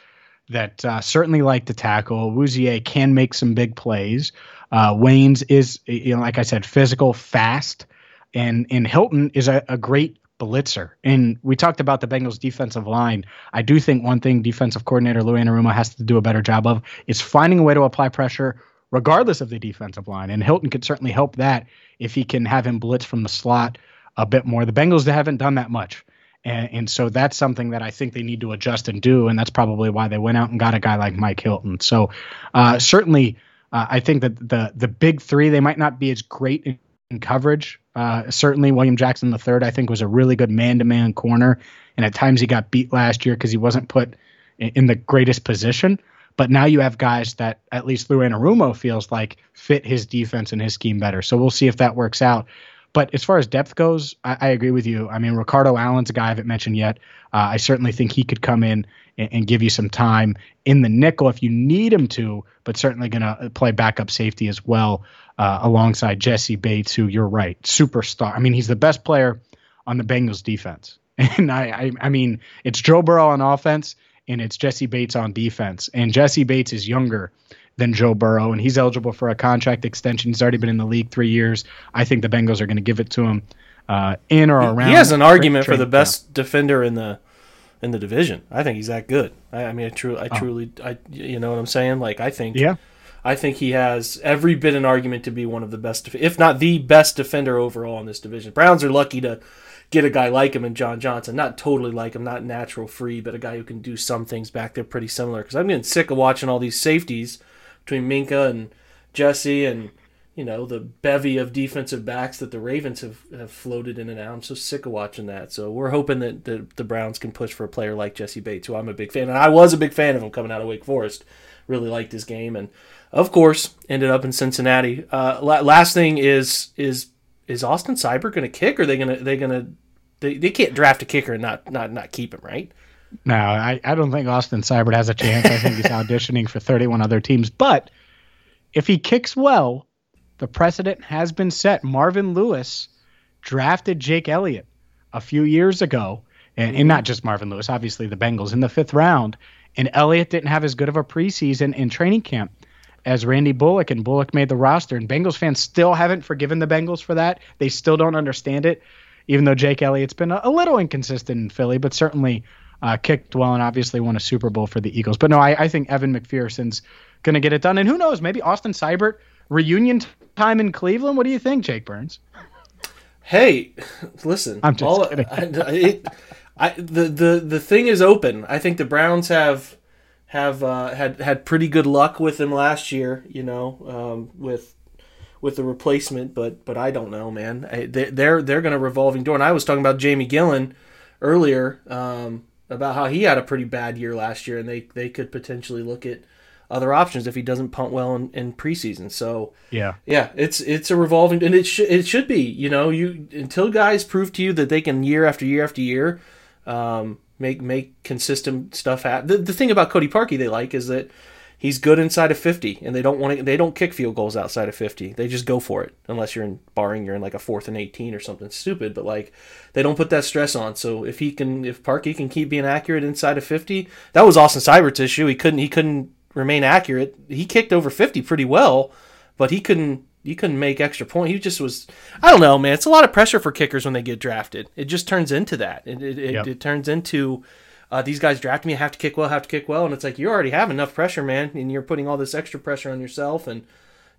E: that uh, certainly like to tackle. Awuzie can make some big plays. Uh, Waynes is, you know, like I said, physical, fast, and and Hilton is a, a great blitzer. And we talked about the Bengals defensive line. I do think one thing defensive coordinator Lou Anarumo has to do a better job of is finding a way to apply pressure regardless of the defensive line. And Hilton could certainly help that if he can have him blitz from the slot a bit more. The Bengals haven't done that much. And, and, so that's something that I think they need to adjust and do. And that's probably why they went out and got a guy like Mike Hilton. So uh, certainly, uh, I think that the the big three they might not be as great in, in coverage. Uh, certainly, William Jackson third I think was a really good man to man corner, and at times he got beat last year because he wasn't put in, in the greatest position. But now you have guys that at least Lou Anarumo feels like fit his defense and his scheme better. So we'll see if that works out. But as far as depth goes, I, I agree with you. I mean, Ricardo Allen's a guy I haven't mentioned yet. Uh, I certainly think he could come in and, and, give you some time in the nickel if you need him to, but certainly going to play backup safety as well uh, alongside Jessie Bates, who you're right, superstar. I mean, he's the best player on the Bengals defense. And I, I, I mean, it's Joe Burrow on offense and it's Jessie Bates on defense. And Jessie Bates is younger than Joe Burrow, and he's eligible for a contract extension. He's already been in the league three years. I think the Bengals are going to give it to him uh, in or around.
D: He has an argument for the best defender in the in the division. I think he's that good. I, I mean, I truly, I oh. truly, I, you know what I'm saying? Like, I think,
E: yeah,
D: I think he has every bit an argument to be one of the best, if not the best defender overall in this division. Browns are lucky to get a guy like him and John Johnson. Not totally like him, not natural free, but a guy who can do some things back there pretty similar. Because I'm getting sick of watching all these safeties between Minkah and Jessie and you know the bevy of defensive backs that the Ravens have, have floated in and out. I'm so sick of watching that. So we're hoping that the, the Browns can push for a player like Jessie Bates, who I'm a big fan, and I was a big fan of him coming out of Wake Forest. Really liked his game, and of course ended up in Cincinnati. Uh, last thing is is is Austin Seibert going to kick? Or are they going to they going to they, they can't draft a kicker and not not not keep him, right?
E: No, I, I don't think Austin Seibert has a chance. I think he's auditioning for 31 other teams. But if he kicks well, the precedent has been set. Marvin Lewis drafted Jake Elliott a few years ago, and, and not just Marvin Lewis, obviously the Bengals in the fifth round. And Elliott didn't have as good of a preseason in training camp as Randy Bullock, and Bullock made the roster. And Bengals fans still haven't forgiven the Bengals for that. They still don't understand it, even though Jake Elliott's been a, a little inconsistent in Philly, but certainly uh, kicked well and obviously won a Super Bowl for the Eagles. But no, I, I think Evan McPherson's going to get it done. And who knows, maybe Austin Seibert reunion time in Cleveland. What do you think, Jake Burns?
D: Hey, listen.
E: I'm just
D: all,
E: kidding.
D: I, it, I, the the the thing is open. I think the Browns have have uh, had had pretty good luck with him last year. You know, um, with with the replacement, but but I don't know, man. I, they, they're they're going to revolving door. And I was talking about Jamie Gillan earlier um, about how he had a pretty bad year last year, and they they could potentially look at other options if he doesn't punt well in, in preseason. So
E: Yeah.
D: yeah, it's it's a revolving, and it should it should be. You know, you until guys prove to you that they can year after year after year um, make make consistent stuff happen. The, the thing about Cody Parkey they like is that he's good inside of 50 and they don't want to they don't kick field goals outside of 50 they just go for it unless you're in barring you're in like a fourth and 18 or something stupid but like they don't put that stress on. So if he can if Parkey can keep being accurate inside of 50 that was Austin Seibert's issue. He couldn't he couldn't remain accurate. He kicked over 50 pretty well but he couldn't he couldn't make extra point he just was I don't know man it's a lot of pressure for kickers when they get drafted it just turns into that it, it, it,
E: Yep.
D: it turns into uh, these guys draft me, I have to kick well, have to kick well, and it's like you already have enough pressure, man, and you're putting all this extra pressure on yourself, and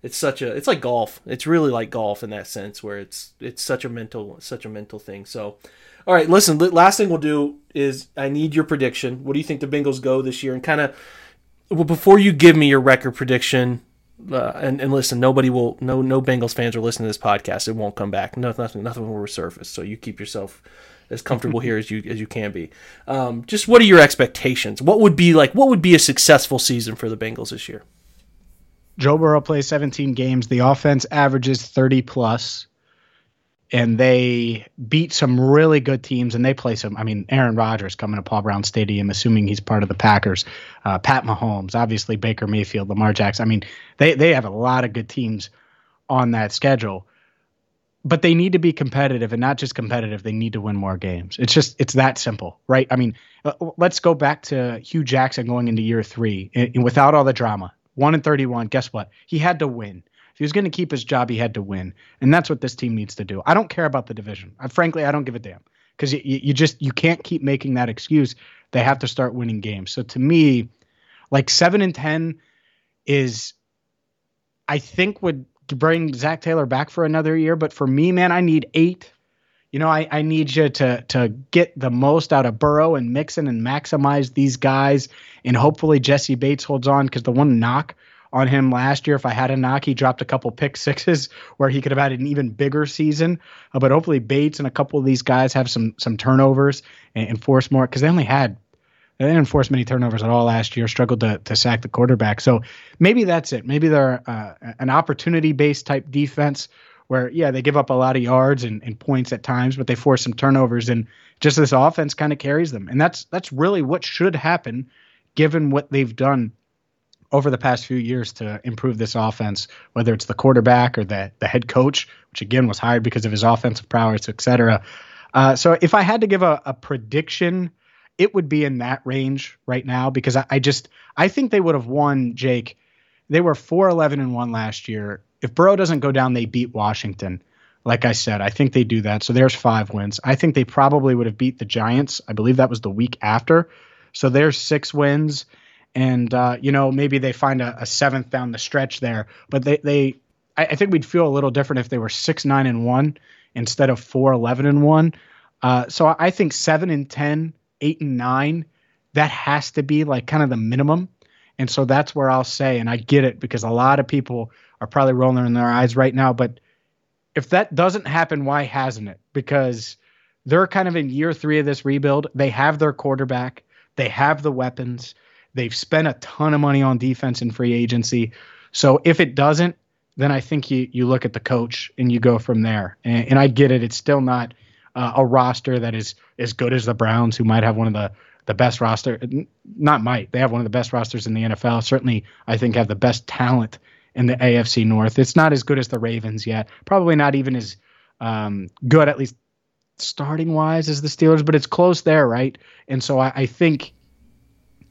D: it's such a, it's like golf. It's really like golf in that sense, where it's it's such a mental, such a mental thing. So, all right, listen, last thing we'll do is I need your prediction. What do you think the Bengals go this year, and kind of, well, before you give me your record prediction. Uh, and, and listen, nobody will no no Bengals fans are listening to this podcast. It won't come back. No, nothing nothing will resurface. So you keep yourself as comfortable here as you as you can be. Um, just what are your expectations? What would be like? What would be a successful season for the Bengals this year?
E: Joe Burrow plays 17 games. The offense averages 30 plus, and they beat some really good teams. And they play some. I mean, Aaron Rodgers coming to Paul Brown Stadium, assuming he's part of the Packers. Uh, Pat Mahomes, obviously Baker Mayfield, Lamar Jackson. I mean, they they have a lot of good teams on that schedule. But they need to be competitive, and not just competitive. They need to win more games. It's just it's that simple, right? I mean, uh, let's go back to Hue Jackson going into year three, and, without all the drama one and 31 guess what he had to win he was going to keep his job he had to win and that's what this team needs to do. I don't care about the division. I, frankly i don't give a damn because you, you just you can't keep making that excuse. They have to start winning games. So to me like 7 and 10 is i think would bring Zac Taylor back for another year but for me man i need eight. You know, I, I need you to to get the most out of Burrow and Mixon and maximize these guys, and hopefully Jessie Bates holds on because the one knock on him last year, if I had a knock, he dropped a couple pick sixes where he could have had an even bigger season. Uh, but hopefully Bates and a couple of these guys have some some turnovers and, and force more because they only had they didn't force many turnovers at all last year. Struggled to to sack the quarterback. So maybe that's it. Maybe they're uh, an opportunity based type defense where yeah they give up a lot of yards and, and points at times, but they force some turnovers and just this offense kind of carries them. And that's that's really what should happen, given what they've done over the past few years to improve this offense, whether it's the quarterback or the the head coach, which again was hired because of his offensive prowess, et cetera. Uh, so if I had to give a, a prediction, it would be in that range right now because I, I just I think they would have won, Jake. They were 4 11 and 1 last year. If Burrow doesn't go down, they beat Washington. Like I said, I think they do that. So there's five wins. I think they probably would have beat the Giants. I believe that was the week after. So there's six wins. And, uh, you know, maybe they find a, a, seventh down the stretch there. But they, they I, I, think we'd feel a little different if they were 6 9 and 1 instead of 4 11 and 1. Uh, so I think 7 and ten, eight and 9, that has to be like kind of the minimum. And so that's where I'll say, and I get it because a lot of people are probably rolling in their eyes right now. But if that doesn't happen, why hasn't it? Because they're kind of in year three of this rebuild. They have their quarterback, they have the weapons, they've spent a ton of money on defense and free agency. So if it doesn't, then I think you you look at the coach and you go from there. And, and I get it; it's still not uh, a roster that is as good as the Browns, who might have one of the the best roster. Not might they have one of the best rosters in the NFL. Certainly, I think have the best talent in the AFC North. It's not as good as the Ravens yet. Probably not even as um, good, at least starting wise, as the Steelers, but it's close there, right? And so I, I think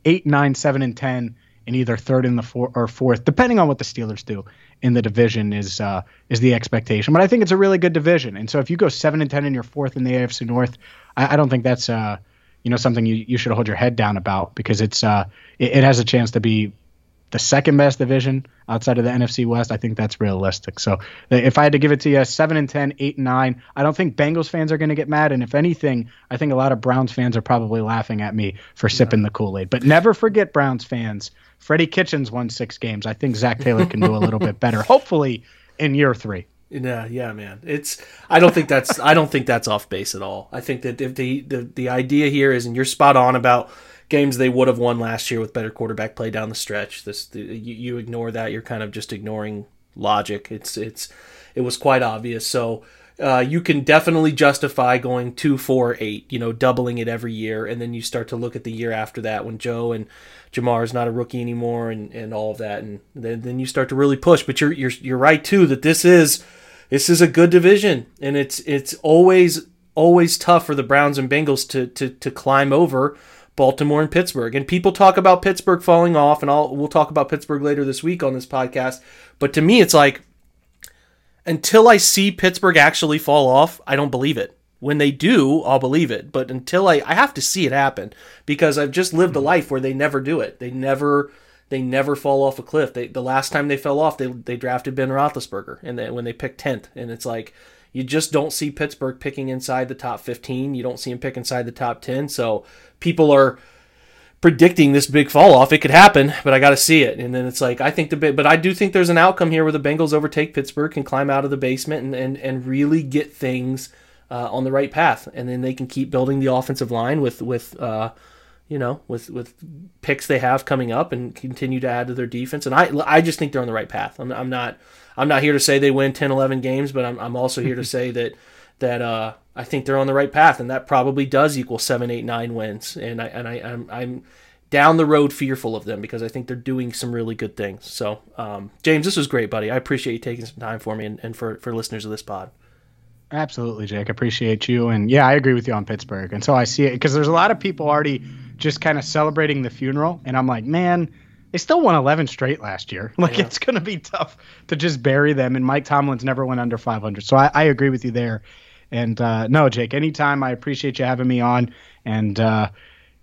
E: eight, nine, seven, and ten, and either third in the four or fourth, depending on what the Steelers do in the division, is uh, is the expectation. But I think it's a really good division, and so if you go seven and ten and you're fourth in the AFC North, I, I don't think that's uh, you know something you, you should hold your head down about because it's uh it, it has a chance to be the second best division outside of the NFC West. I think that's realistic. So if I had to give it to you, seven and 10, 8 and nine, I don't think Bengals fans are going to get mad. And if anything, I think a lot of Browns fans are probably laughing at me for sipping the Kool Aid. But never forget, Browns fans, Freddie Kitchens won six games. I think Zac Taylor can do a little bit better. Hopefully in year three.
D: Yeah, yeah, man. It's I don't think that's I don't think that's off base at all. I think that if the the, the idea here is and you're spot on about games they would have won last year with better quarterback play down the stretch. This the, you, you ignore that, you're kind of just ignoring logic. It's it's it was quite obvious. So uh, you can definitely justify going two, four, eight. You know, doubling it every year, and then you start to look at the year after that when Joe and Ja'Marr is not a rookie anymore, and, and all of that, and then, then you start to really push. But you're you're you're right too that this is this is a good division, and it's it's always always tough for the Browns and Bengals to to to climb over Baltimore and Pittsburgh. And people talk about Pittsburgh falling off, and I'll we'll talk about Pittsburgh later this week on this podcast. But to me, it's like until I see Pittsburgh actually fall off, I don't believe it. When they do, I'll believe it. But until I I have to see it happen because I've just lived a hmm. life where they never do it. They never they never fall off a cliff. They the last time they fell off, they they drafted Ben Roethlisberger, and then when they picked tenth, and it's like you just don't see Pittsburgh picking inside the top fifteen. You don't see them pick inside the top ten. So people are predicting this big fall off. It could happen, but I got to see it. And then it's like I think the bit, but I do think there's an outcome here where the Bengals overtake Pittsburgh, and climb out of the basement, and and, and really get things uh, on the right path, and then they can keep building the offensive line with with. Uh, you know, with with picks they have coming up and continue to add to their defense. And I I just think they're on the right path. I'm, I'm not I'm not here to say they win 10, 11 games, but I'm I'm also here to say that that uh, I think they're on the right path, and that probably does equal seven, eight, nine wins. And I and I I'm, I'm down the road fearful of them because I think they're doing some really good things. So um, James, this was great, buddy. I appreciate you taking some time for me and, and for for listeners of this pod.
E: Absolutely, Jake. Appreciate you. And yeah, I agree with you on Pittsburgh. And so I see it because there's a lot of people already just kind of celebrating the funeral. And I'm like, man, they still won 11 straight last year. Like, yeah. it's going to be tough to just bury them. And Mike Tomlin's never went under 500. So I, I agree with you there. And uh, no, Jake, anytime I appreciate you having me on. And uh,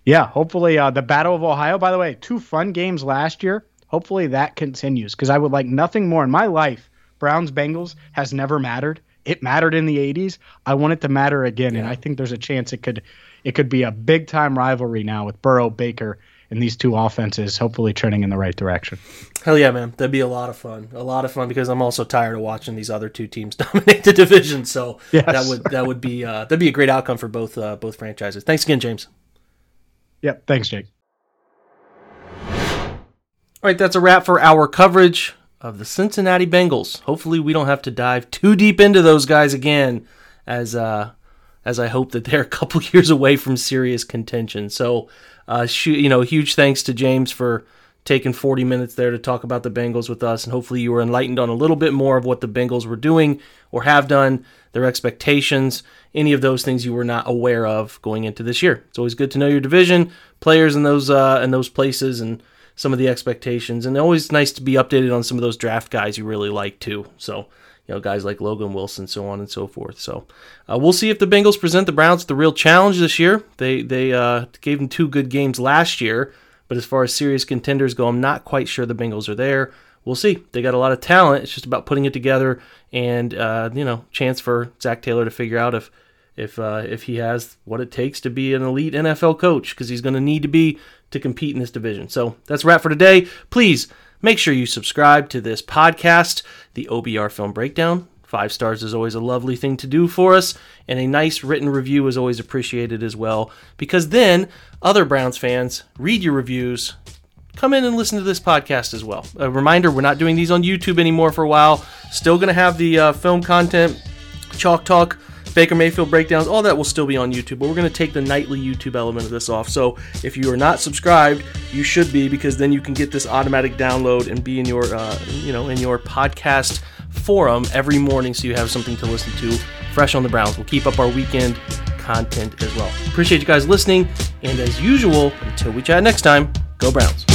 E: yeah, hopefully uh, the Battle of Ohio, by the way, two fun games last year. Hopefully that continues because I would like nothing more in my life. Browns Bengals has never mattered. It mattered in the 80s. I want it to matter again. Yeah. And I think there's a chance it could it could be a big time rivalry now with Burrow, Baker, and these two offenses hopefully turning in the right direction.
D: Hell yeah, man. That'd be a lot of fun. A lot of fun because I'm also tired of watching these other two teams dominate the division. So yes. that would that would be uh, that'd be a great outcome for both uh, both franchises. Thanks again, James.
E: Yep, thanks, Jake.
D: All right, that's a wrap for our coverage of the Cincinnati Bengals. Hopefully, we don't have to dive too deep into those guys again as uh, as I hope that they're a couple years away from serious contention. So, uh, you know, huge thanks to James for taking 40 minutes there to talk about the Bengals with us, and hopefully you were enlightened on a little bit more of what the Bengals were doing or have done, their expectations, any of those things you were not aware of going into this year. It's always good to know your division, players in those uh, in those places, and some of the expectations, and always nice to be updated on some of those draft guys you really like too. So you know, guys like Logan Wilson, so on and so forth. So uh, we'll see if the Bengals present the Browns the real challenge this year. They they uh, gave them two good games last year, but as far as serious contenders go, I'm not quite sure the Bengals are there. We'll see. They got a lot of talent. It's just about putting it together, and uh, you know, chance for Zac Taylor to figure out if if uh, if he has what it takes to be an elite NFL coach, because he's going to need to be to compete in this division. So that's a wrap for today. Please Make sure you subscribe to this podcast, the OBR Film Breakdown. Five stars is always a lovely thing to do for us, and a nice written review is always appreciated as well, because then other Browns fans read your reviews, come in and listen to this podcast as well. A reminder we're not doing these on YouTube anymore for a while. Still going to have the uh, film content, Chalk Talk Baker Mayfield breakdowns, all that will still be on YouTube, but we're going to take the nightly YouTube element of this off. So if you are not subscribed, you should be because then you can get this automatic download and be in your, uh, you know, in your podcast forum every morning, so you have something to listen to fresh on the Browns. We'll keep up our weekend content as well. Appreciate you guys listening, and as usual, until we chat next time, go Browns.